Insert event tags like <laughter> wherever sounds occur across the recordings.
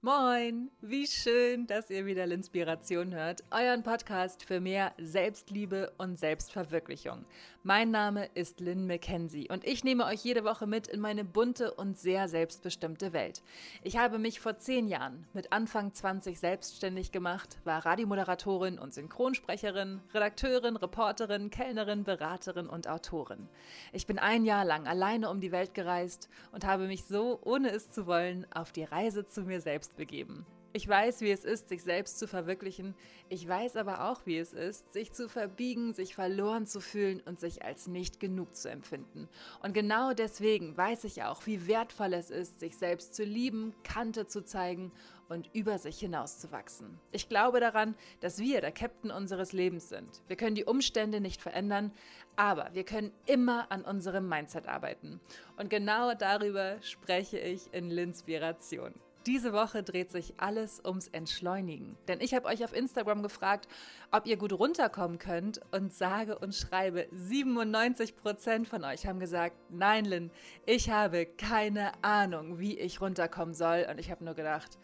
Moin, wie schön, dass ihr wieder Linspiration hört, euren Podcast für mehr Selbstliebe und Selbstverwirklichung. Mein Name ist Lynn McKenzie und ich nehme euch jede Woche mit in meine bunte und sehr selbstbestimmte Welt. Ich habe mich vor zehn Jahren mit Anfang 20 selbstständig gemacht, war Radiomoderatorin und Synchronsprecherin, Redakteurin, Reporterin, Kellnerin, Beraterin und Autorin. Ich bin ein Jahr lang alleine um die Welt gereist und habe mich so, ohne es zu wollen, auf die Reise zu mir selbst selbst begeben. Ich weiß, wie es ist, sich selbst zu verwirklichen. Ich weiß aber auch, wie es ist, sich zu verbiegen, sich verloren zu fühlen und sich als nicht genug zu empfinden. Und genau deswegen weiß ich auch, wie wertvoll es ist, sich selbst zu lieben, Kante zu zeigen und über sich hinauszuwachsen. Ich glaube daran, dass wir der Captain unseres Lebens sind. Wir können die Umstände nicht verändern, aber wir können immer an unserem Mindset arbeiten. Und genau darüber spreche ich in Linspiration. Diese Woche dreht sich alles ums Entschleunigen. Denn ich habe euch auf Instagram gefragt, ob ihr gut runterkommen könnt und sage und schreibe, 97% von euch haben gesagt, nein, Lynn, ich habe keine Ahnung, wie ich runterkommen soll. Und ich habe nur gedacht,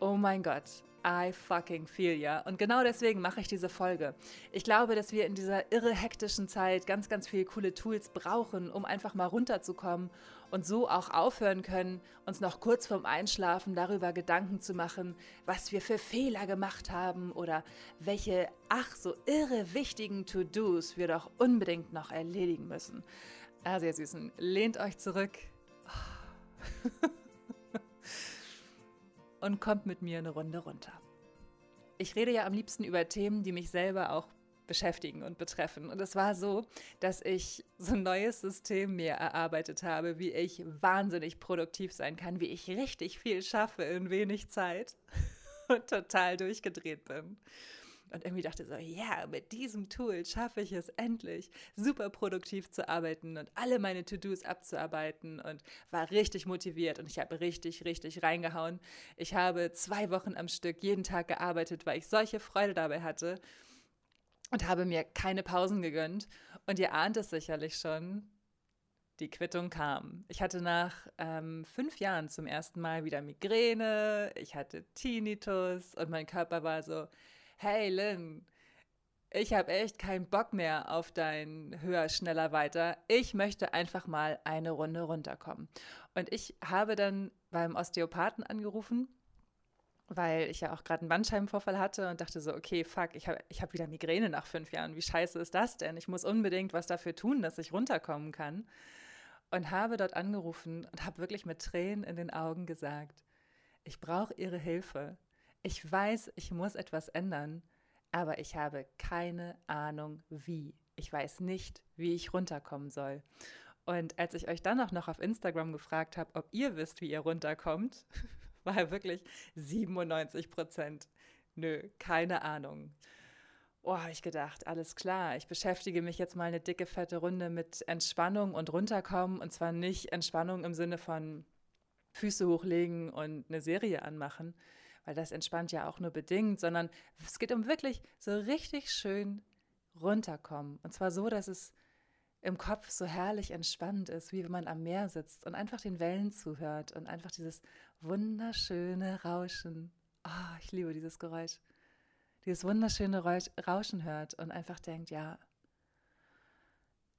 oh mein Gott, I fucking feel ya. Und genau deswegen mache ich diese Folge. Ich glaube, dass wir in dieser irre hektischen Zeit ganz, ganz viele coole Tools brauchen, um einfach mal runterzukommen und so auch aufhören können, uns noch kurz vorm Einschlafen darüber Gedanken zu machen, was wir für Fehler gemacht haben oder welche ach so irre wichtigen To-Dos wir doch unbedingt noch erledigen müssen. Also ihr Süßen, lehnt euch zurück. <laughs> und kommt mit mir eine Runde runter. Ich rede ja am liebsten über Themen, die mich selber auch beschäftigen und betreffen. Und es war so, dass ich so ein neues System mir erarbeitet habe, wie ich wahnsinnig produktiv sein kann, wie ich richtig viel schaffe in wenig Zeit <laughs> und total durchgedreht bin und irgendwie dachte so, ja, mit diesem Tool schaffe ich es endlich, super produktiv zu arbeiten und alle meine To-Dos abzuarbeiten und war richtig motiviert und ich habe richtig, richtig reingehauen. Ich habe zwei Wochen am Stück jeden Tag gearbeitet, weil ich solche Freude dabei hatte und habe mir keine Pausen gegönnt. Und ihr ahnt es sicherlich schon, die Quittung kam. Ich hatte nach ähm, fünf Jahren zum ersten Mal wieder Migräne, ich hatte Tinnitus und mein Körper war so, hey Lynn, ich habe echt keinen Bock mehr auf dein höher, schneller, weiter. Ich möchte einfach mal eine Runde runterkommen. Und ich habe dann beim Osteopathen angerufen, weil ich ja auch gerade einen Bandscheibenvorfall hatte und dachte so, okay, fuck, ich habe ich hab wieder Migräne nach fünf Jahren. Wie scheiße ist das denn? Ich muss unbedingt was dafür tun, dass ich runterkommen kann. Und habe dort angerufen und habe wirklich mit Tränen in den Augen gesagt, ich brauche Ihre Hilfe. Ich weiß, ich muss etwas ändern, aber ich habe keine Ahnung wie. Ich weiß nicht, wie ich runterkommen soll. Und als ich euch dann auch noch auf Instagram gefragt habe, ob ihr wisst, wie ihr runterkommt, <laughs> <laughs> war wirklich 97 Prozent. Nö, keine Ahnung. Oh, habe ich gedacht, alles klar, ich beschäftige mich jetzt mal eine dicke, fette Runde mit Entspannung und runterkommen. Und zwar nicht Entspannung im Sinne von Füße hochlegen und eine Serie anmachen, weil das entspannt ja auch nur bedingt, sondern es geht um wirklich so richtig schön runterkommen. Und zwar so, dass es im Kopf so herrlich entspannt ist, wie wenn man am Meer sitzt und einfach den Wellen zuhört und einfach dieses wunderschöne Rauschen. Oh, ich liebe dieses Geräusch. Dieses wunderschöne Rauschen hört und einfach denkt, ja,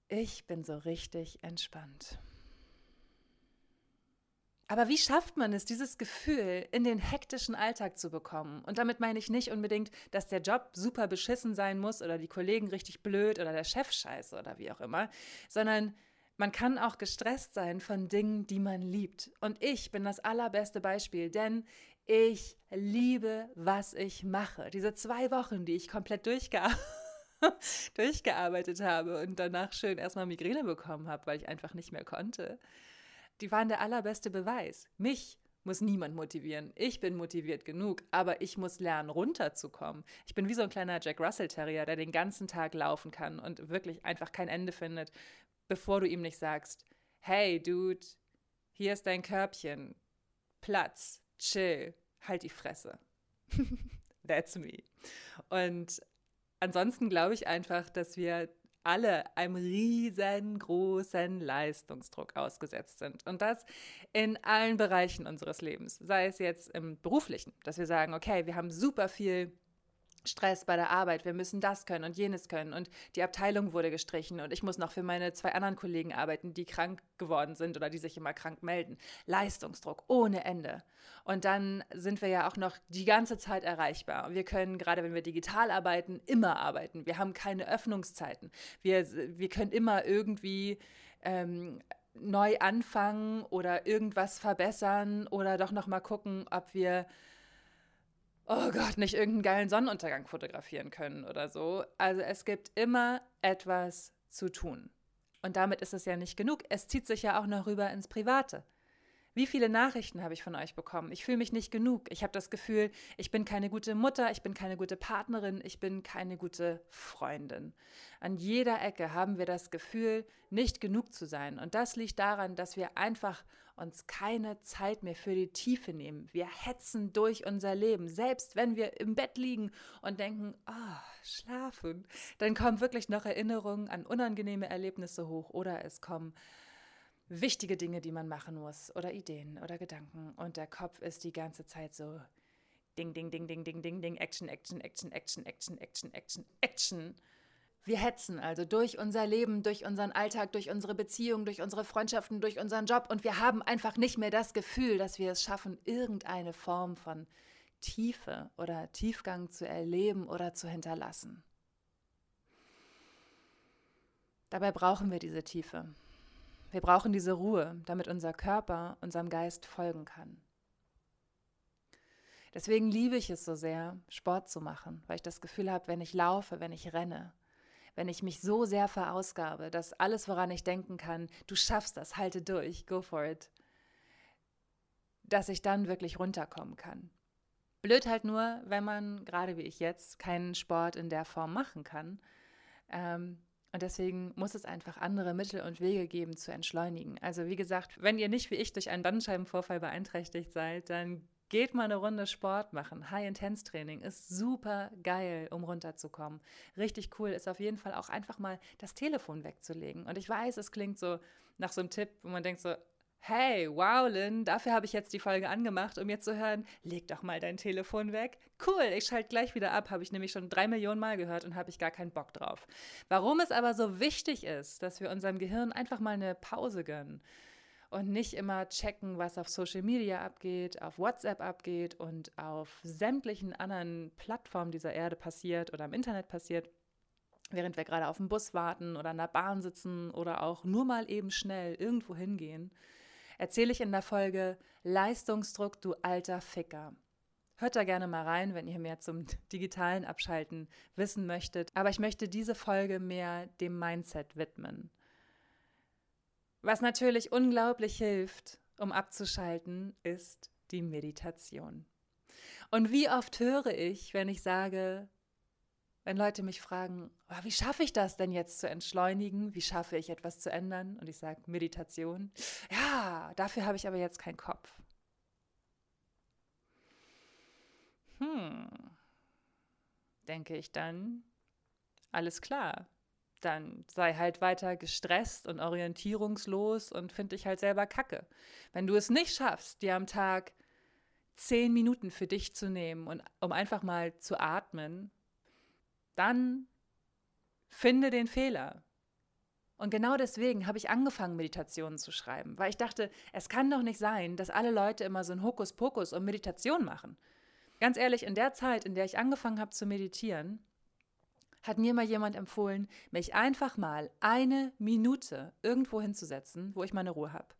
ich bin so richtig entspannt. Aber wie schafft man es, dieses Gefühl in den hektischen Alltag zu bekommen? Und damit meine ich nicht unbedingt, dass der Job super beschissen sein muss oder die Kollegen richtig blöd oder der Chef scheiße oder wie auch immer, sondern man kann auch gestresst sein von Dingen, die man liebt. Und ich bin das allerbeste Beispiel, denn ich liebe, was ich mache. Diese zwei Wochen, die ich komplett durchgearbeitet <laughs> durchgearbeitet habe und danach schön erstmal Migräne bekommen habe, weil ich einfach nicht mehr konnte die waren der allerbeste Beweis. Mich muss niemand motivieren. Ich bin motiviert genug, aber ich muss lernen, runterzukommen. Ich bin wie so ein kleiner Jack Russell Terrier, der den ganzen Tag laufen kann und wirklich einfach kein Ende findet, bevor du ihm nicht sagst, hey Dude, hier ist dein Körbchen, Platz, chill, halt die Fresse. <laughs> That's me. Und ansonsten glaube ich einfach, dass wir alle einem riesengroßen Leistungsdruck ausgesetzt sind. Und das in allen Bereichen unseres Lebens. Sei es jetzt im beruflichen, dass wir sagen, okay, wir haben super viel Stress bei der Arbeit, wir müssen das können und jenes können und die Abteilung wurde gestrichen und ich muss noch für meine zwei anderen Kollegen arbeiten, die krank geworden sind oder die sich immer krank melden. Leistungsdruck ohne Ende. Und dann sind wir ja auch noch die ganze Zeit erreichbar. Wir können, gerade wenn wir digital arbeiten, immer arbeiten. Wir haben keine Öffnungszeiten. Wir, wir können immer irgendwie ähm, neu anfangen oder irgendwas verbessern oder doch noch mal gucken, ob wir oh Gott, nicht irgendeinen geilen Sonnenuntergang fotografieren können oder so. Also es gibt immer etwas zu tun. Und damit ist es ja nicht genug. Es zieht sich ja auch noch rüber ins Private. Wie viele Nachrichten habe ich von euch bekommen? Ich fühle mich nicht genug. Ich habe das Gefühl, ich bin keine gute Mutter, ich bin keine gute Partnerin, ich bin keine gute Freundin. An jeder Ecke haben wir das Gefühl, nicht genug zu sein. Und das liegt daran, dass wir einfach uns keine Zeit mehr für die Tiefe nehmen. Wir hetzen durch unser Leben. Selbst wenn wir im Bett liegen und denken, oh, schlafen, dann kommen wirklich noch Erinnerungen an unangenehme Erlebnisse hoch oder es kommen wichtige Dinge, die man machen muss oder Ideen oder Gedanken und der Kopf ist die ganze Zeit so ding, ding, ding, ding, ding, ding, ding, Action, Action, Action, Action, Action, Action, Action, Action. Wir hetzen also durch unser Leben, durch unseren Alltag, durch unsere Beziehungen, durch unsere Freundschaften, durch unseren Job und wir haben einfach nicht mehr das Gefühl, dass wir es schaffen, irgendeine Form von Tiefe oder Tiefgang zu erleben oder zu hinterlassen. Dabei brauchen wir diese Tiefe. Wir brauchen diese Ruhe, damit unser Körper unserem Geist folgen kann. Deswegen liebe ich es so sehr, Sport zu machen, weil ich das Gefühl habe, wenn ich laufe, wenn ich renne, wenn ich mich so sehr verausgabe, dass alles, woran ich denken kann, du schaffst das, halte durch, go for it, dass ich dann wirklich runterkommen kann. Blöd halt nur, wenn man, gerade wie ich jetzt, keinen Sport in der Form machen kann. Ähm, und deswegen muss es einfach andere Mittel und Wege geben zu entschleunigen. Also wie gesagt, wenn ihr nicht wie ich durch einen Bandscheibenvorfall beeinträchtigt seid, dann geht mal eine Runde Sport machen. High-Intense-Training ist super geil, um runterzukommen. Richtig cool ist auf jeden Fall auch einfach mal das Telefon wegzulegen. Und ich weiß, es klingt so nach so einem Tipp, wo man denkt so, Hey, wow, Lynn, dafür habe ich jetzt die Folge angemacht, um jetzt zu hören, leg doch mal dein Telefon weg. Cool, ich schalte gleich wieder ab, habe ich nämlich schon drei Millionen Mal gehört und habe ich gar keinen Bock drauf. Warum es aber so wichtig ist, dass wir unserem Gehirn einfach mal eine Pause gönnen und nicht immer checken, was auf Social Media abgeht, auf WhatsApp abgeht und auf sämtlichen anderen Plattformen dieser Erde passiert oder im Internet passiert, während wir gerade auf dem Bus warten oder in der Bahn sitzen oder auch nur mal eben schnell irgendwo hingehen erzähle ich in der Folge Leistungsdruck, du alter Ficker. Hört da gerne mal rein, wenn ihr mehr zum digitalen Abschalten wissen möchtet. Aber ich möchte diese Folge mehr dem Mindset widmen. Was natürlich unglaublich hilft, um abzuschalten, ist die Meditation. Und wie oft höre ich, wenn ich sage, wenn Leute mich fragen, oh, wie schaffe ich das denn jetzt zu entschleunigen? Wie schaffe ich etwas zu ändern? Und ich sage Meditation. Ja, dafür habe ich aber jetzt keinen Kopf. Hm, denke ich dann, alles klar. Dann sei halt weiter gestresst und orientierungslos und finde ich halt selber Kacke. Wenn du es nicht schaffst, dir am Tag zehn Minuten für dich zu nehmen und um einfach mal zu atmen dann finde den Fehler. Und genau deswegen habe ich angefangen, Meditationen zu schreiben, weil ich dachte, es kann doch nicht sein, dass alle Leute immer so ein Hokuspokus und Meditation machen. Ganz ehrlich, in der Zeit, in der ich angefangen habe zu meditieren, hat mir mal jemand empfohlen, mich einfach mal eine Minute irgendwo hinzusetzen, wo ich meine Ruhe habe.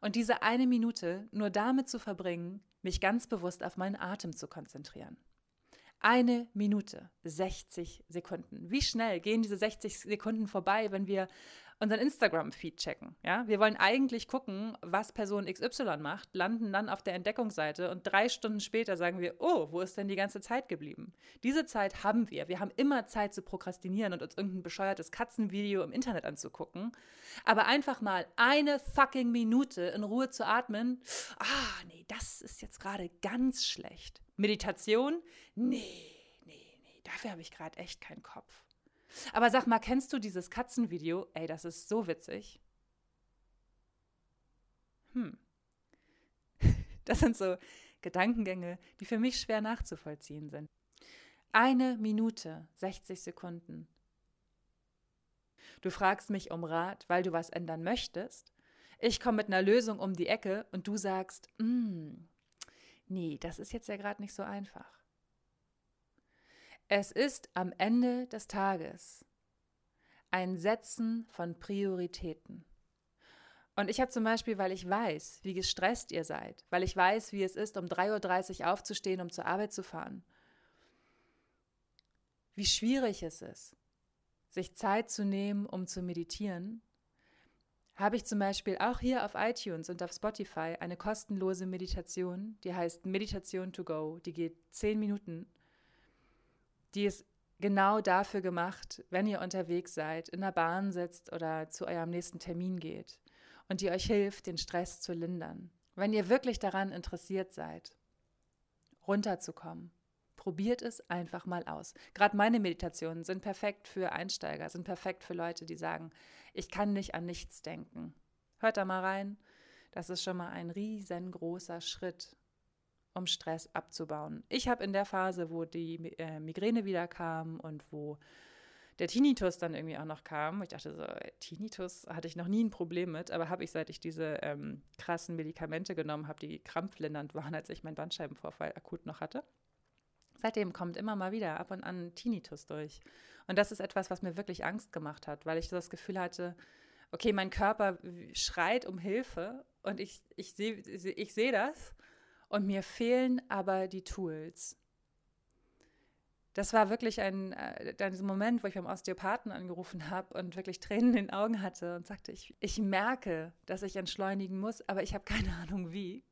Und diese eine Minute nur damit zu verbringen, mich ganz bewusst auf meinen Atem zu konzentrieren. Eine Minute, 60 Sekunden. Wie schnell gehen diese 60 Sekunden vorbei, wenn wir unseren Instagram-Feed checken? Ja? Wir wollen eigentlich gucken, was Person XY macht, landen dann auf der Entdeckungsseite und drei Stunden später sagen wir, oh, wo ist denn die ganze Zeit geblieben? Diese Zeit haben wir. Wir haben immer Zeit zu prokrastinieren und uns irgendein bescheuertes Katzenvideo im Internet anzugucken. Aber einfach mal eine fucking Minute in Ruhe zu atmen, ah, nee, das ist jetzt gerade ganz schlecht. Meditation? Nee, nee, nee, dafür habe ich gerade echt keinen Kopf. Aber sag mal, kennst du dieses Katzenvideo? Ey, das ist so witzig. Hm. <laughs> Das sind so Gedankengänge, die für mich schwer nachzuvollziehen sind. Eine Minute, 60 Sekunden. Du fragst mich um Rat, weil du was ändern möchtest. Ich komme mit einer Lösung um die Ecke und du sagst, mm, nee, das ist jetzt ja gerade nicht so einfach. Es ist am Ende des Tages ein Setzen von Prioritäten. Und ich habe zum Beispiel, weil ich weiß, wie gestresst ihr seid, weil ich weiß, wie es ist, um 3.30 Uhr aufzustehen, um zur Arbeit zu fahren, wie schwierig es ist, sich Zeit zu nehmen, um zu meditieren, habe ich zum Beispiel auch hier auf iTunes und auf Spotify eine kostenlose Meditation, die heißt Meditation to Go. Die geht zehn Minuten. Die ist genau dafür gemacht, wenn ihr unterwegs seid, in der Bahn sitzt oder zu eurem nächsten Termin geht und die euch hilft, den Stress zu lindern. Wenn ihr wirklich daran interessiert seid, runterzukommen, probiert es einfach mal aus. Gerade meine Meditationen sind perfekt für Einsteiger, sind perfekt für Leute, die sagen, ich kann nicht an nichts denken. Hört da mal rein. Das ist schon mal ein riesengroßer Schritt, um Stress abzubauen. Ich habe in der Phase, wo die äh, Migräne wieder kam und wo der Tinnitus dann irgendwie auch noch kam. Ich dachte so, Tinnitus hatte ich noch nie ein Problem mit, aber habe ich, seit ich diese ähm, krassen Medikamente genommen habe, die krampflindernd <laughs> waren, als ich meinen Bandscheibenvorfall akut noch hatte. Seitdem kommt immer mal wieder ab und an Tinnitus durch. Und das ist etwas, was mir wirklich Angst gemacht hat, weil ich so das Gefühl hatte, okay, mein Körper schreit um Hilfe und ich, ich sehe ich seh das und mir fehlen aber die Tools das war wirklich ein, äh, ein Moment, wo ich beim Osteopathen angerufen habe und wirklich Tränen in den Augen hatte und sagte, ich, ich merke, dass ich entschleunigen muss, aber ich habe keine <laughs> Ahnung wie.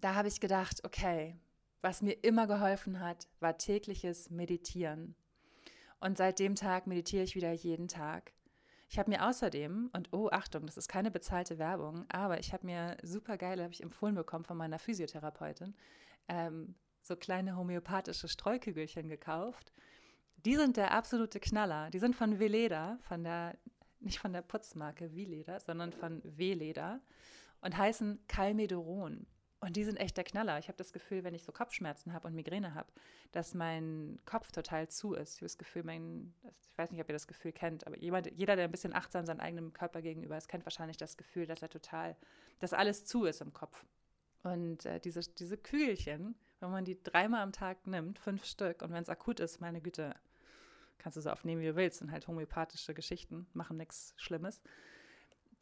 Da habe ich gedacht, okay, was mir immer geholfen hat, war tägliches Meditieren. Und seit dem Tag meditiere ich wieder jeden Tag. Ich habe mir außerdem, und oh, Achtung, das ist keine bezahlte Werbung, aber ich habe mir super geil, habe ich empfohlen bekommen von meiner Physiotherapeutin, ähm, so kleine homöopathische Streukügelchen gekauft. Die sind der absolute Knaller. Die sind von Veleda, von der, nicht von der Putzmarke Veleda, sondern von Veleda und heißen Calmedoron. Und die sind echt der Knaller. Ich habe das Gefühl, wenn ich so Kopfschmerzen habe und Migräne habe, dass mein Kopf total zu ist. Ich habe das Gefühl, mein, ich weiß nicht, ob ihr das Gefühl kennt, aber jemand, jeder, der ein bisschen achtsam seinem eigenen Körper gegenüber ist, kennt wahrscheinlich das Gefühl, dass er total, dass alles zu ist im Kopf. Und äh, diese, diese Kügelchen, wenn man die dreimal am Tag nimmt, fünf Stück, und wenn es akut ist, meine Güte, kannst du so aufnehmen, wie du willst, sind halt homöopathische Geschichten, machen nichts Schlimmes.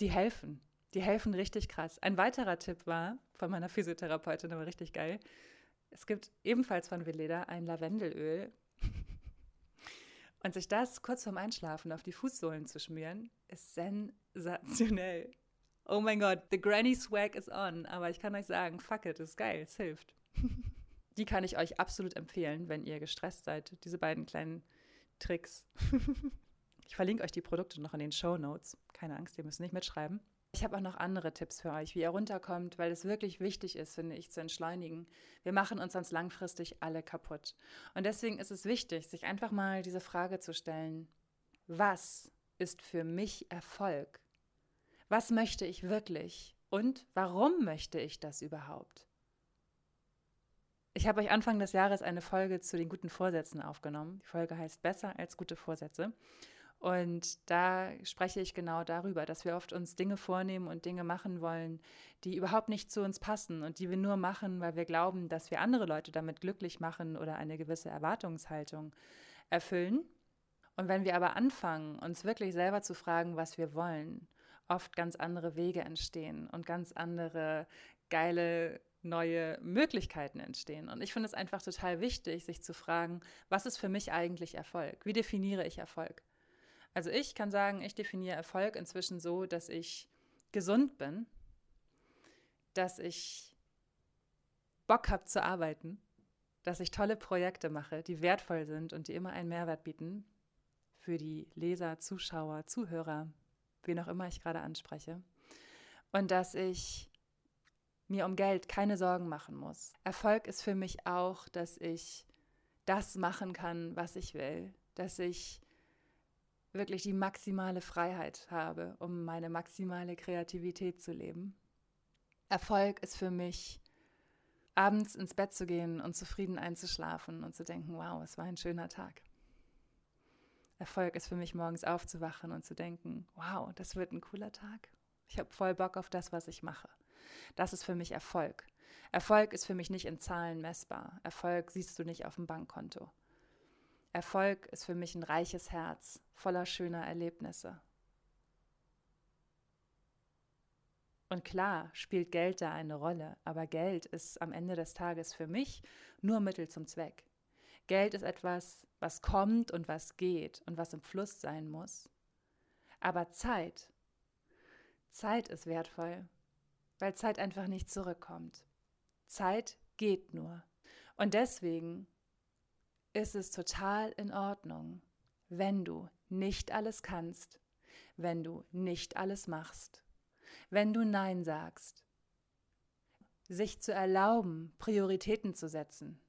Die helfen. Die helfen richtig krass. Ein weiterer Tipp war von meiner Physiotherapeutin, aber richtig geil. Es gibt ebenfalls von Veleda ein Lavendelöl. Und sich das kurz vorm Einschlafen auf die Fußsohlen zu schmieren, ist sensationell. Oh mein Gott, the Granny Swag is on. Aber ich kann euch sagen, fuck it, ist geil, es hilft. Die kann ich euch absolut empfehlen, wenn ihr gestresst seid. Diese beiden kleinen Tricks. ich verlinke euch die Produkte noch in den Show Notes. Keine Angst, ihr müsst nicht mitschreiben. Ich habe auch noch andere Tipps für euch, wie ihr runterkommt, weil es wirklich wichtig ist, finde ich, zu entschleunigen. Wir machen uns sonst langfristig alle kaputt. Und deswegen ist es wichtig, sich einfach mal diese Frage zu stellen, was ist für mich Erfolg? Was möchte ich wirklich? Und warum möchte ich das überhaupt? Ich habe euch Anfang des Jahres eine Folge zu den guten Vorsätzen aufgenommen. Die Folge heißt Besser als gute Vorsätze. Und da spreche ich genau darüber, dass wir oft uns Dinge vornehmen und Dinge machen wollen, die überhaupt nicht zu uns passen und die wir nur machen, weil wir glauben, dass wir andere Leute damit glücklich machen oder eine gewisse Erwartungshaltung erfüllen. Und wenn wir aber anfangen, uns wirklich selber zu fragen, was wir wollen, oft ganz andere Wege entstehen und ganz andere geile neue Möglichkeiten entstehen. Und ich finde es einfach total wichtig, sich zu fragen, was ist für mich eigentlich Erfolg? Wie definiere ich Erfolg? Also ich kann sagen, ich definiere Erfolg inzwischen so, dass ich gesund bin, dass ich Bock habe zu arbeiten, dass ich tolle Projekte mache, die wertvoll sind und die immer einen Mehrwert bieten für die Leser, Zuschauer, Zuhörer, wen auch immer ich gerade anspreche. Und dass ich mir um Geld keine Sorgen machen muss. Erfolg ist für mich auch, dass ich das machen kann, was ich will, dass ich wirklich die maximale Freiheit habe, um meine maximale Kreativität zu leben. Erfolg ist für mich, abends ins Bett zu gehen und zufrieden einzuschlafen und zu denken, wow, es war ein schöner Tag. Erfolg ist für mich, morgens aufzuwachen und zu denken, wow, das wird ein cooler Tag. Ich habe voll Bock auf das, was ich mache. Das ist für mich Erfolg. Erfolg ist für mich nicht in Zahlen messbar. Erfolg siehst du nicht auf dem Bankkonto. Erfolg ist für mich ein reiches Herz voller schöner Erlebnisse. Und klar spielt Geld da eine Rolle, aber Geld ist am Ende des Tages für mich nur Mittel zum Zweck. Geld ist etwas, was kommt und was geht und was im Fluss sein muss. Aber Zeit, Zeit ist wertvoll, weil Zeit einfach nicht zurückkommt. Zeit geht nur. Und deswegen ist es total in Ordnung, wenn du nicht alles kannst, wenn du nicht alles machst, wenn du Nein sagst, sich zu erlauben, Prioritäten zu setzen.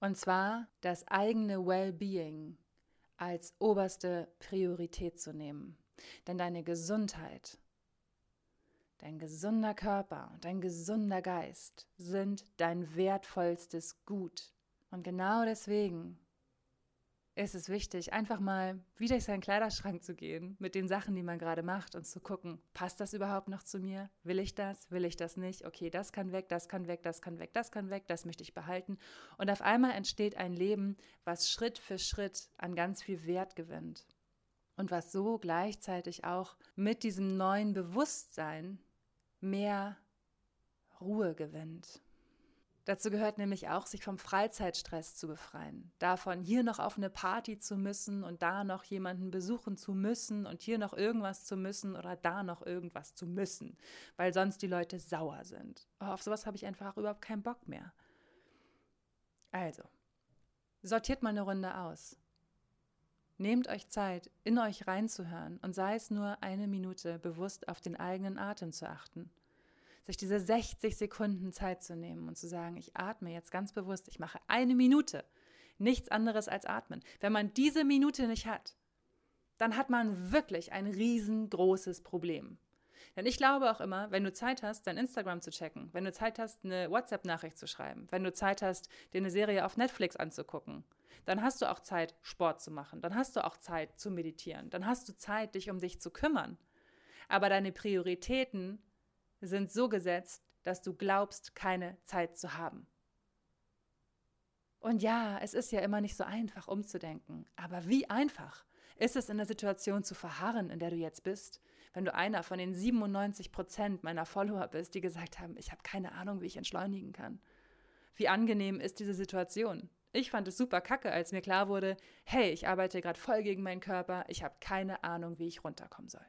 Und zwar das eigene Well-being als oberste Priorität zu nehmen. Denn deine Gesundheit, dein gesunder Körper und dein gesunder Geist sind dein wertvollstes Gut. Und genau deswegen ist es wichtig, einfach mal wieder durch seinen Kleiderschrank zu gehen mit den Sachen, die man gerade macht und zu gucken, passt das überhaupt noch zu mir? Will ich das? Will ich das nicht? Okay, das kann weg, das kann weg, das kann weg, das kann weg, das möchte ich behalten. Und auf einmal entsteht ein Leben, was Schritt für Schritt an ganz viel Wert gewinnt. Und was so gleichzeitig auch mit diesem neuen Bewusstsein mehr Ruhe gewinnt. Dazu gehört nämlich auch, sich vom Freizeitstress zu befreien. Davon, hier noch auf eine Party zu müssen und da noch jemanden besuchen zu müssen und hier noch irgendwas zu müssen oder da noch irgendwas zu müssen, weil sonst die Leute sauer sind. Oh, auf sowas habe ich einfach überhaupt keinen Bock mehr. Also, sortiert mal eine Runde aus. Nehmt euch Zeit, in euch reinzuhören und sei es nur eine Minute bewusst auf den eigenen Atem zu achten sich diese 60 Sekunden Zeit zu nehmen und zu sagen, ich atme jetzt ganz bewusst, ich mache eine Minute, nichts anderes als atmen. Wenn man diese Minute nicht hat, dann hat man wirklich ein riesengroßes Problem. Denn ich glaube auch immer, wenn du Zeit hast, dein Instagram zu checken, wenn du Zeit hast, eine WhatsApp-Nachricht zu schreiben, wenn du Zeit hast, dir eine Serie auf Netflix anzugucken, dann hast du auch Zeit, Sport zu machen, dann hast du auch Zeit zu meditieren, dann hast du Zeit, dich um dich zu kümmern. Aber deine Prioritäten sind so gesetzt, dass du glaubst, keine Zeit zu haben. Und ja, es ist ja immer nicht so einfach umzudenken, aber wie einfach ist es in der Situation zu verharren, in der du jetzt bist, wenn du einer von den 97 Prozent meiner Follower bist, die gesagt haben, ich habe keine Ahnung, wie ich entschleunigen kann. Wie angenehm ist diese Situation? Ich fand es super kacke, als mir klar wurde, hey, ich arbeite gerade voll gegen meinen Körper, ich habe keine Ahnung, wie ich runterkommen soll.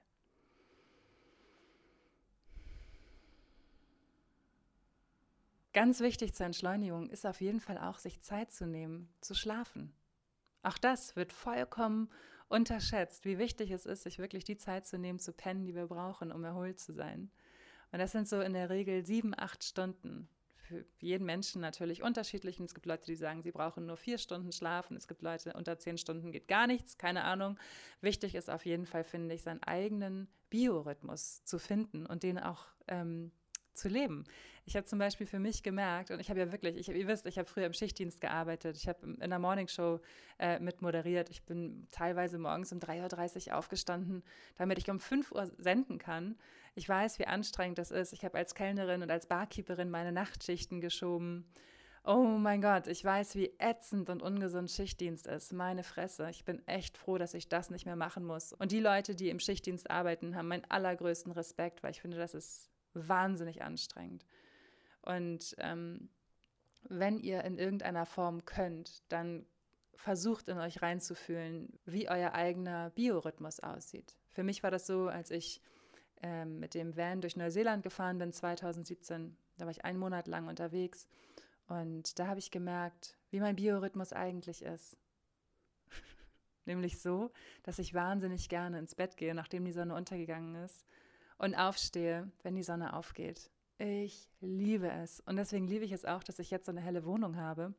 Ganz wichtig zur Entschleunigung ist auf jeden Fall auch, sich Zeit zu nehmen, zu schlafen. Auch das wird vollkommen unterschätzt, wie wichtig es ist, sich wirklich die Zeit zu nehmen, zu pennen, die wir brauchen, um erholt zu sein. Und das sind so in der Regel sieben, acht Stunden. Für jeden Menschen natürlich unterschiedlich. Und es gibt Leute, die sagen, sie brauchen nur vier Stunden schlafen. Es gibt Leute, unter zehn Stunden geht gar nichts, keine Ahnung. Wichtig ist auf jeden Fall, finde ich, seinen eigenen Biorhythmus zu finden und den auch ähm, zu leben. Ich habe zum Beispiel für mich gemerkt, und ich habe ja wirklich, ich, ihr wisst, ich habe früher im Schichtdienst gearbeitet, ich habe in der Morningshow äh, mit moderiert. Ich bin teilweise morgens um 3.30 Uhr aufgestanden, damit ich um 5 Uhr senden kann. Ich weiß, wie anstrengend das ist. Ich habe als Kellnerin und als Barkeeperin meine Nachtschichten geschoben. Oh mein Gott, ich weiß, wie ätzend und ungesund Schichtdienst ist. Meine Fresse. Ich bin echt froh, dass ich das nicht mehr machen muss. Und die Leute, die im Schichtdienst arbeiten, haben meinen allergrößten Respekt, weil ich finde, das ist wahnsinnig anstrengend. Und ähm, wenn ihr in irgendeiner Form könnt, dann versucht in euch reinzufühlen, wie euer eigener Biorhythmus aussieht. Für mich war das so, als ich ähm, mit dem Van durch Neuseeland gefahren bin 2017. Da war ich einen Monat lang unterwegs und da habe ich gemerkt, wie mein Biorhythmus eigentlich ist. <laughs> Nämlich so, dass ich wahnsinnig gerne ins Bett gehe, nachdem die Sonne untergegangen ist und aufstehe, wenn die Sonne aufgeht. Ich liebe es. Und deswegen liebe ich es auch, dass ich jetzt so eine helle Wohnung habe.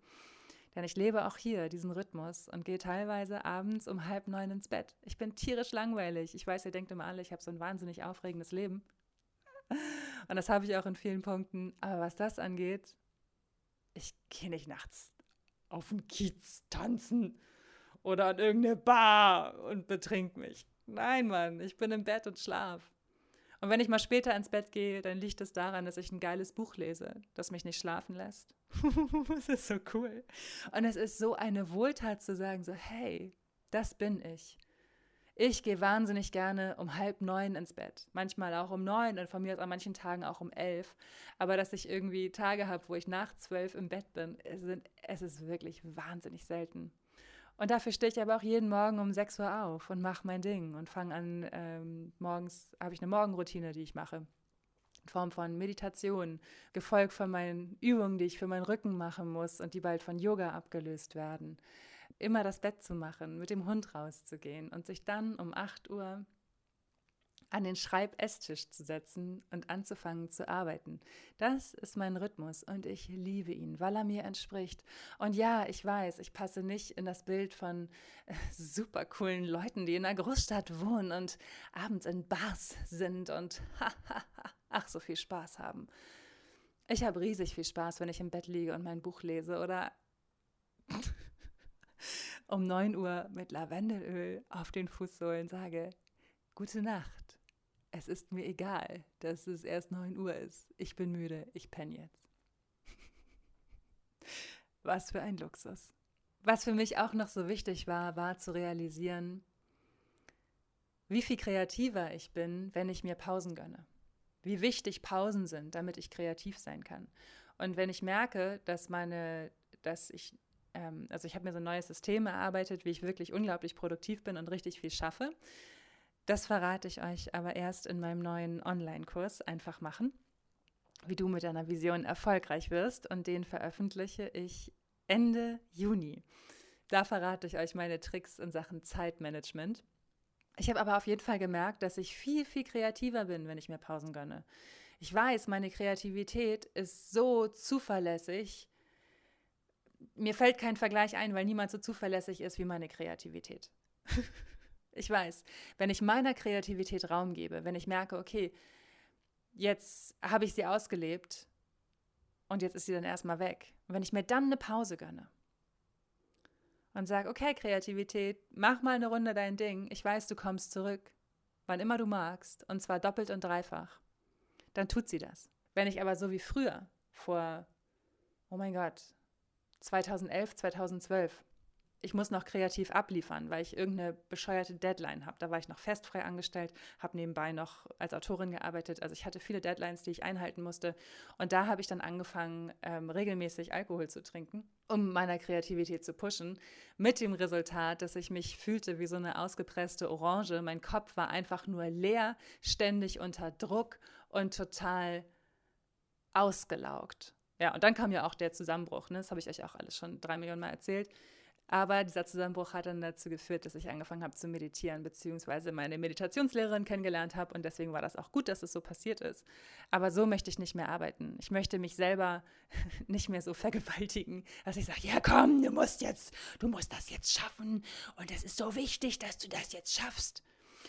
Denn ich lebe auch hier diesen Rhythmus und gehe teilweise abends um halb neun ins Bett. Ich bin tierisch langweilig. Ich weiß, ihr denkt immer alle, ich habe so ein wahnsinnig aufregendes Leben. Und das habe ich auch in vielen Punkten. Aber was das angeht, ich gehe nicht nachts auf den Kiez tanzen oder an irgendeine Bar und betrink mich. Nein, Mann, ich bin im Bett und schlaf. Und wenn ich mal später ins Bett gehe, dann liegt es daran, dass ich ein geiles Buch lese, das mich nicht schlafen lässt. <laughs> das ist so cool. Und es ist so eine Wohltat zu sagen, so, hey, das bin ich. Ich gehe wahnsinnig gerne um halb neun ins Bett. Manchmal auch um neun und von mir aus an manchen Tagen auch um elf. Aber dass ich irgendwie Tage habe, wo ich nach zwölf im Bett bin, es, sind, es ist wirklich wahnsinnig selten. Und dafür stehe ich aber auch jeden Morgen um 6 Uhr auf und mache mein Ding und fange an, ähm, morgens habe ich eine Morgenroutine, die ich mache. In Form von Meditation, gefolgt von meinen Übungen, die ich für meinen Rücken machen muss und die bald von Yoga abgelöst werden. Immer das Bett zu machen, mit dem Hund rauszugehen und sich dann um 8 Uhr an den Schreib-Esstisch zu setzen und anzufangen zu arbeiten. Das ist mein Rhythmus und ich liebe ihn, weil er mir entspricht. Und ja, ich weiß, ich passe nicht in das Bild von äh, super coolen Leuten, die in einer Großstadt wohnen und abends in Bars sind und <laughs> ach, so viel Spaß haben. Ich habe riesig viel Spaß, wenn ich im Bett liege und mein Buch lese oder <laughs> um 9 Uhr mit Lavendelöl auf den Fußsohlen sage, Gute Nacht. Es ist mir egal, dass es erst 9 Uhr ist. Ich bin müde, ich penne jetzt. <laughs> Was für ein Luxus. Was für mich auch noch so wichtig war, war zu realisieren, wie viel kreativer ich bin, wenn ich mir Pausen gönne. Wie wichtig Pausen sind, damit ich kreativ sein kann. Und wenn ich merke, dass meine, dass ich, ähm, also ich habe mir so ein neues System erarbeitet, wie ich wirklich unglaublich produktiv bin und richtig viel schaffe, das verrate ich euch aber erst in meinem neuen Online-Kurs Einfach machen, wie du mit deiner Vision erfolgreich wirst. Und den veröffentliche ich Ende Juni. Da verrate ich euch meine Tricks in Sachen Zeitmanagement. Ich habe aber auf jeden Fall gemerkt, dass ich viel, viel kreativer bin, wenn ich mir Pausen gönne. Ich weiß, meine Kreativität ist so zuverlässig. Mir fällt kein Vergleich ein, weil niemand so zuverlässig ist wie meine Kreativität. <laughs> Ich weiß, wenn ich meiner Kreativität Raum gebe, wenn ich merke, okay, jetzt habe ich sie ausgelebt und jetzt ist sie dann erstmal weg. Und wenn ich mir dann eine Pause gönne und sage, okay, Kreativität, mach mal eine Runde dein Ding, ich weiß, du kommst zurück, wann immer du magst, und zwar doppelt und dreifach, dann tut sie das. Wenn ich aber so wie früher, vor, oh mein Gott, 2011, 2012, ich muss noch kreativ abliefern, weil ich irgendeine bescheuerte Deadline habe. Da war ich noch festfrei angestellt, habe nebenbei noch als Autorin gearbeitet. Also ich hatte viele Deadlines, die ich einhalten musste. Und da habe ich dann angefangen, ähm, regelmäßig Alkohol zu trinken, um meiner Kreativität zu pushen. Mit dem Resultat, dass ich mich fühlte wie so eine ausgepresste Orange. Mein Kopf war einfach nur leer, ständig unter Druck und total ausgelaugt. Ja, und dann kam ja auch der Zusammenbruch. Ne? Das habe ich euch auch alles schon drei Millionen Mal erzählt. Aber dieser Zusammenbruch hat dann dazu geführt, dass ich angefangen habe zu meditieren, beziehungsweise meine Meditationslehrerin kennengelernt habe. Und deswegen war das auch gut, dass es so passiert ist. Aber so möchte ich nicht mehr arbeiten. Ich möchte mich selber <laughs> nicht mehr so vergewaltigen, dass ich sage, ja komm, du musst jetzt, du musst das jetzt schaffen. Und es ist so wichtig, dass du das jetzt schaffst.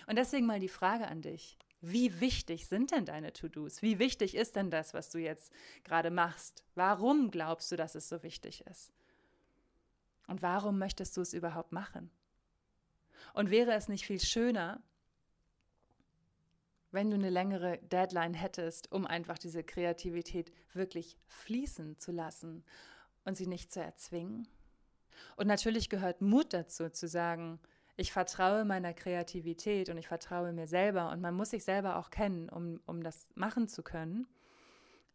Und deswegen mal die Frage an dich. Wie wichtig sind denn deine To-Dos? Wie wichtig ist denn das, was du jetzt gerade machst? Warum glaubst du, dass es so wichtig ist? Und warum möchtest du es überhaupt machen? Und wäre es nicht viel schöner, wenn du eine längere Deadline hättest, um einfach diese Kreativität wirklich fließen zu lassen und sie nicht zu erzwingen? Und natürlich gehört Mut dazu, zu sagen, ich vertraue meiner Kreativität und ich vertraue mir selber und man muss sich selber auch kennen, um, um das machen zu können.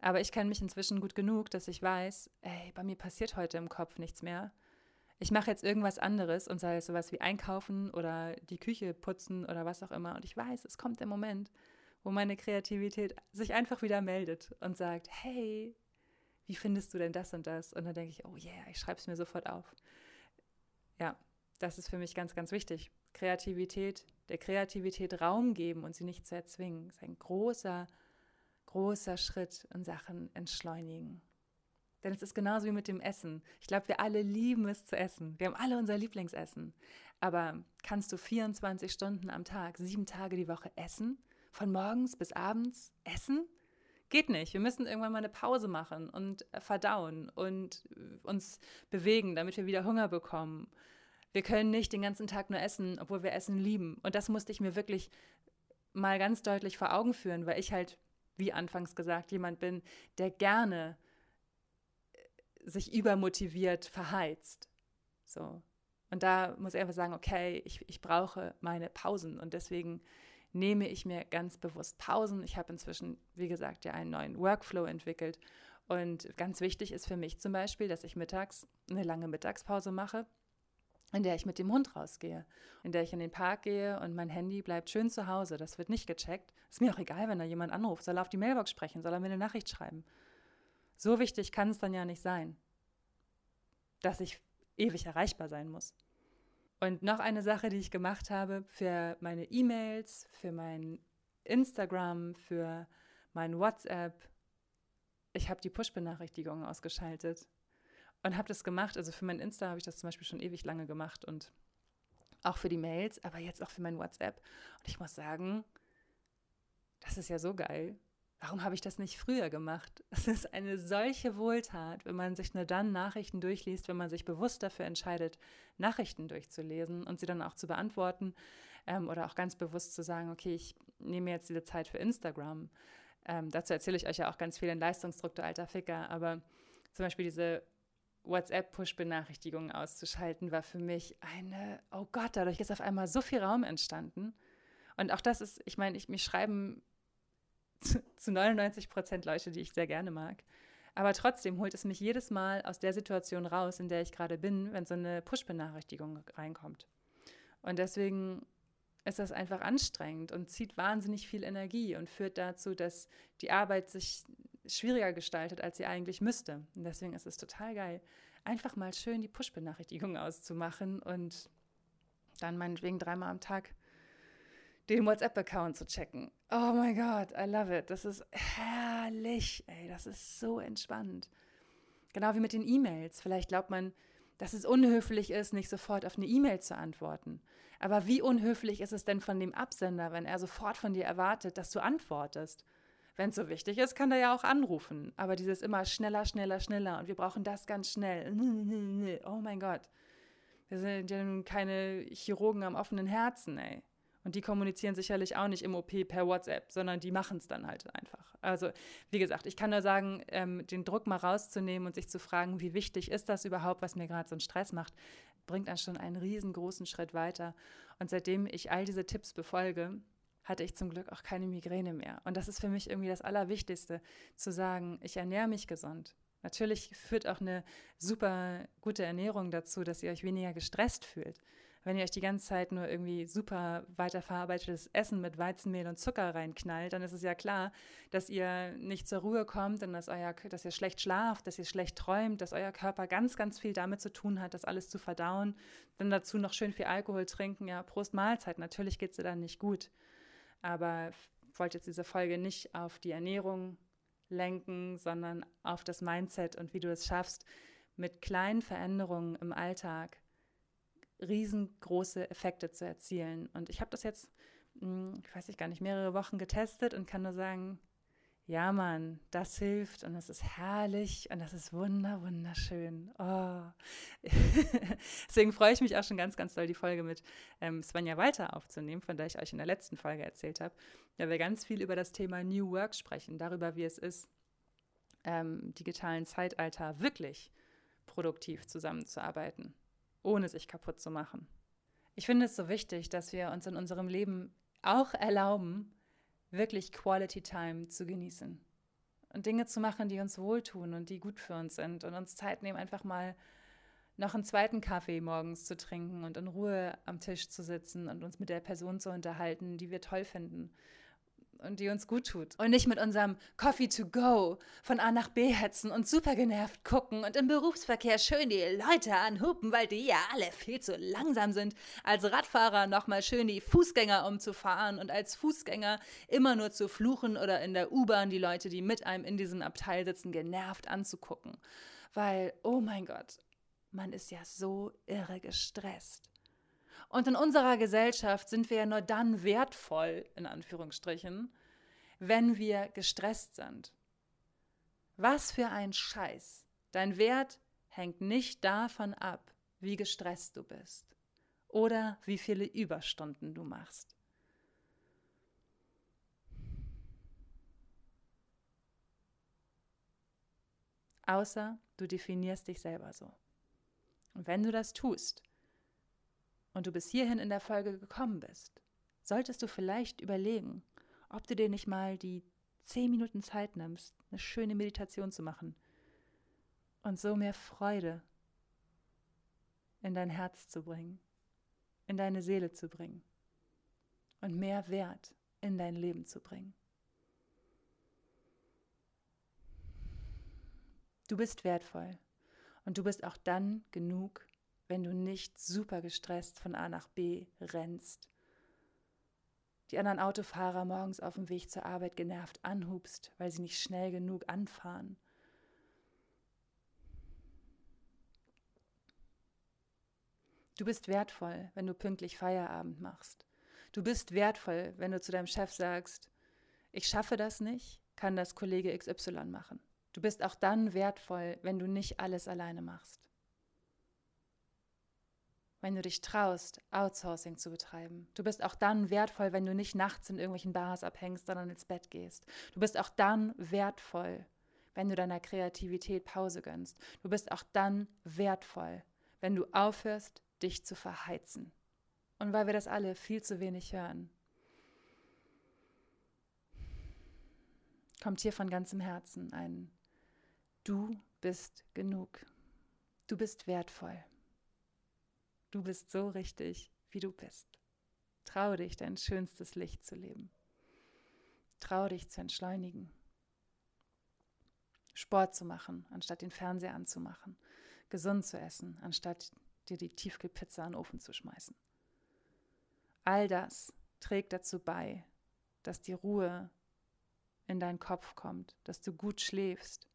Aber ich kenne mich inzwischen gut genug, dass ich weiß, ey, bei mir passiert heute im Kopf nichts mehr ich mache jetzt irgendwas anderes und sei es sowas wie einkaufen oder die Küche putzen oder was auch immer. Und ich weiß, es kommt der Moment, wo meine Kreativität sich einfach wieder meldet und sagt, hey, wie findest du denn das und das? Und dann denke ich, oh yeah, ich schreibe es mir sofort auf. Ja, das ist für mich ganz, ganz wichtig. Kreativität, der Kreativität Raum geben und sie nicht zu erzwingen, ist ein großer, großer Schritt in Sachen Entschleunigen. Denn es ist genauso wie mit dem Essen. Ich glaube, wir alle lieben es zu essen. Wir haben alle unser Lieblingsessen. Aber kannst du 24 Stunden am Tag, sieben Tage die Woche essen? Von morgens bis abends essen? Geht nicht. Wir müssen irgendwann mal eine Pause machen und äh, verdauen und äh, uns bewegen, damit wir wieder Hunger bekommen. Wir können nicht den ganzen Tag nur essen, obwohl wir Essen lieben. Und das musste ich mir wirklich mal ganz deutlich vor Augen führen, weil ich halt, wie anfangs gesagt, jemand bin, der gerne sich übermotiviert verheizt. So. Und da muss ich einfach sagen, okay, ich, ich brauche meine Pausen und deswegen nehme ich mir ganz bewusst Pausen. Ich habe inzwischen, wie gesagt, ja einen neuen Workflow entwickelt. Und ganz wichtig ist für mich zum Beispiel, dass ich mittags eine lange Mittagspause mache, in der ich mit dem Hund rausgehe, in der ich in den Park gehe und mein Handy bleibt schön zu Hause. Das wird nicht gecheckt. Ist mir auch egal, wenn da jemand anruft. Soll er auf die Mailbox sprechen? Soll er mir eine Nachricht schreiben? So wichtig kann es dann ja nicht sein, dass ich ewig erreichbar sein muss. Und noch eine Sache, die ich gemacht habe für meine E-Mails, für mein Instagram, für mein WhatsApp. Ich habe die Push-Benachrichtigungen ausgeschaltet und habe das gemacht. Also für mein Insta habe ich das zum Beispiel schon ewig lange gemacht und auch für die Mails, aber jetzt auch für mein WhatsApp. Und ich muss sagen, das ist ja so geil warum habe ich das nicht früher gemacht? <laughs> Es ist eine solche Wohltat, wenn man sich nur dann Nachrichten durchliest, wenn man sich bewusst dafür entscheidet, Nachrichten durchzulesen und sie dann auch zu beantworten ähm, oder auch ganz bewusst zu sagen, okay, ich nehme jetzt diese Zeit für Instagram. Ähm, dazu erzähle ich euch ja auch ganz viel in Leistungsdruck, du alter Ficker, aber zum Beispiel diese WhatsApp-Push-Benachrichtigungen auszuschalten, war für mich eine, oh Gott, dadurch ist auf einmal so viel Raum entstanden. Und auch das ist, ich meine, ich, mich schreiben <laughs> zu 99 Prozent Leute, die ich sehr gerne mag. Aber trotzdem holt es mich jedes Mal aus der Situation raus, in der ich gerade bin, wenn so eine Push-Benachrichtigung reinkommt. Und deswegen ist das einfach anstrengend und zieht wahnsinnig viel Energie und führt dazu, dass die Arbeit sich schwieriger gestaltet, als sie eigentlich müsste. Und deswegen ist es total geil, einfach mal schön die Push-Benachrichtigung auszumachen und dann meinetwegen dreimal am Tag den WhatsApp-Account zu checken. Oh mein Gott, I love it. Das ist herrlich. Ey, das ist so entspannt. Genau wie mit den E-Mails. Vielleicht glaubt man, dass es unhöflich ist, nicht sofort auf eine E-Mail zu antworten. Aber wie unhöflich ist es denn von dem Absender, wenn er sofort von dir erwartet, dass du antwortest? Wenn es so wichtig ist, kann er ja auch anrufen. Aber dieses immer schneller, schneller, schneller und wir brauchen das ganz schnell. <laughs> Oh mein Gott. Wir sind ja nun keine Chirurgen am offenen Herzen, ey. Und die kommunizieren sicherlich auch nicht im OP per WhatsApp, sondern die machen es dann halt einfach. Also, wie gesagt, ich kann nur sagen, ähm, den Druck mal rauszunehmen und sich zu fragen, wie wichtig ist das überhaupt, was mir gerade so einen Stress macht, bringt dann schon einen riesengroßen Schritt weiter. Und seitdem ich all diese Tipps befolge, hatte ich zum Glück auch keine Migräne mehr. Und das ist für mich irgendwie das Allerwichtigste, zu sagen, ich ernähre mich gesund. Natürlich führt auch eine super gute Ernährung dazu, dass ihr euch weniger gestresst fühlt wenn ihr euch die ganze Zeit nur irgendwie super weiterverarbeitetes Essen mit Weizenmehl und Zucker reinknallt, dann ist es ja klar, dass ihr nicht zur Ruhe kommt und dass, euer, dass ihr schlecht schlaft, dass ihr schlecht träumt, dass euer Körper ganz, ganz viel damit zu tun hat, das alles zu verdauen. Dann dazu noch schön viel Alkohol trinken. Ja, Prost Mahlzeit. Natürlich geht es dir dann nicht gut. Aber ich wollte jetzt diese Folge nicht auf die Ernährung lenken, sondern auf das Mindset und wie du es schaffst, mit kleinen Veränderungen im Alltag riesengroße Effekte zu erzielen. Und ich habe das jetzt, hm, ich weiß ich gar nicht, mehrere Wochen getestet und kann nur sagen, ja Mann, das hilft und das ist herrlich und das ist wunder, wunderschön. Oh. <laughs> Deswegen freue ich mich auch schon ganz, ganz doll, die Folge mit ähm, Svenja Walter aufzunehmen, von der ich euch in der letzten Folge erzählt habe, da wir ganz viel über das Thema New Work sprechen, darüber, wie es ist, ähm, digitalen Zeitalter wirklich produktiv zusammenzuarbeiten ohne sich kaputt zu machen. Ich finde es so wichtig, dass wir uns in unserem Leben auch erlauben, wirklich Quality Time zu genießen und Dinge zu machen, die uns wohltun und die gut für uns sind und uns Zeit nehmen, einfach mal noch einen zweiten Kaffee morgens zu trinken und in Ruhe am Tisch zu sitzen und uns mit der Person zu unterhalten, die wir toll finden und die uns gut tut. Und nicht mit unserem Coffee to go von A nach B hetzen und super genervt gucken und im Berufsverkehr schön die Leute anhupen, weil die ja alle viel zu langsam sind. Als Radfahrer nochmal schön die Fußgänger umzufahren und als Fußgänger immer nur zu fluchen oder in der U-Bahn die Leute, die mit einem in diesem Abteil sitzen, genervt anzugucken. weil, oh mein Gott, man ist ja so irre gestresst. Und in unserer Gesellschaft sind wir ja nur dann wertvoll, in Anführungsstrichen, wenn wir gestresst sind. Was für ein Scheiß. Dein Wert hängt nicht davon ab, wie gestresst du bist oder wie viele Überstunden du machst. Außer du definierst dich selber so. Und wenn du das tust und du bis hierhin in der Folge gekommen bist, solltest du vielleicht überlegen, ob du dir nicht mal die zehn Minuten Zeit nimmst, eine schöne Meditation zu machen und so mehr Freude in dein Herz zu bringen, in deine Seele zu bringen und mehr Wert in dein Leben zu bringen. Du bist wertvoll und du bist auch dann genug, wenn du nicht super gestresst von A nach B rennst, die anderen Autofahrer morgens auf dem Weg zur Arbeit genervt anhubst, weil sie nicht schnell genug anfahren. Du bist wertvoll, wenn du pünktlich Feierabend machst. Du bist wertvoll, wenn du zu deinem Chef sagst, ich schaffe das nicht, kann das Kollege XY machen. Du bist auch dann wertvoll, wenn du nicht alles alleine machst. Wenn du dich traust, Outsourcing zu betreiben. Du bist auch dann wertvoll, wenn du nicht nachts in irgendwelchen Bars abhängst, sondern ins Bett gehst. Du bist auch dann wertvoll, wenn du deiner Kreativität Pause gönnst. Du bist auch dann wertvoll, wenn du aufhörst, dich zu verheizen. Und weil wir das alle viel zu wenig hören, kommt hier von ganzem Herzen ein Du bist genug. Du bist wertvoll. Du bist so richtig, wie du bist. Trau dich, dein schönstes Licht zu leben. Trau dich zu entschleunigen. Sport zu machen, anstatt den Fernseher anzumachen. Gesund zu essen, anstatt dir die Tiefkühlpizza in den Ofen zu schmeißen. All das trägt dazu bei, dass die Ruhe in deinen Kopf kommt, dass du gut schläfst,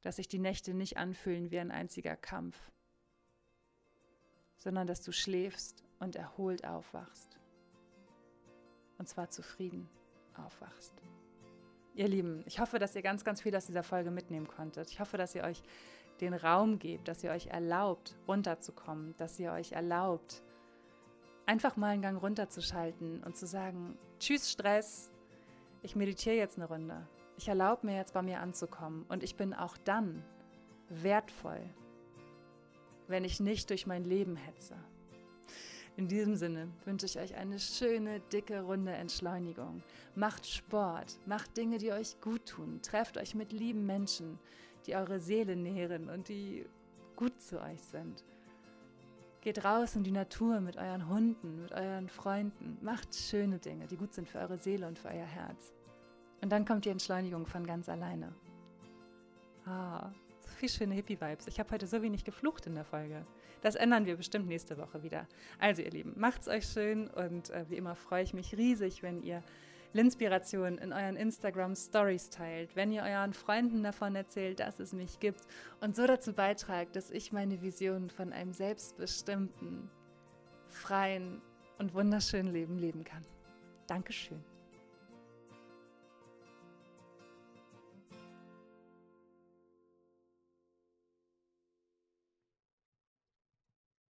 dass sich die Nächte nicht anfühlen wie ein einziger Kampf, sondern dass du schläfst und erholt aufwachst. Und zwar zufrieden aufwachst. Ihr Lieben, ich hoffe, dass ihr ganz, ganz viel aus dieser Folge mitnehmen konntet. Ich hoffe, dass ihr euch den Raum gebt, dass ihr euch erlaubt, runterzukommen, dass ihr euch erlaubt, einfach mal einen Gang runterzuschalten und zu sagen, tschüss Stress, ich meditiere jetzt eine Runde. Ich erlaube mir jetzt bei mir anzukommen und ich bin auch dann wertvoll, wenn ich nicht durch mein Leben hetze. In diesem Sinne wünsche ich euch eine schöne, dicke, runde Entschleunigung. Macht Sport, macht Dinge, die euch gut tun. Trefft euch mit lieben Menschen, die eure Seele nähren und die gut zu euch sind. Geht raus in die Natur mit euren Hunden, mit euren Freunden. Macht schöne Dinge, die gut sind für eure Seele und für euer Herz. Und dann kommt die Entschleunigung von ganz alleine. Ah, viel schöne Hippie-Vibes. Ich habe heute so wenig geflucht in der Folge. Das ändern wir bestimmt nächste Woche wieder. Also ihr Lieben, macht's euch schön und äh, wie immer freue ich mich riesig, wenn ihr Linspiration in euren Instagram Stories teilt, wenn ihr euren Freunden davon erzählt, dass es mich gibt und so dazu beitragt, dass ich meine Vision von einem selbstbestimmten, freien und wunderschönen Leben leben kann. Dankeschön.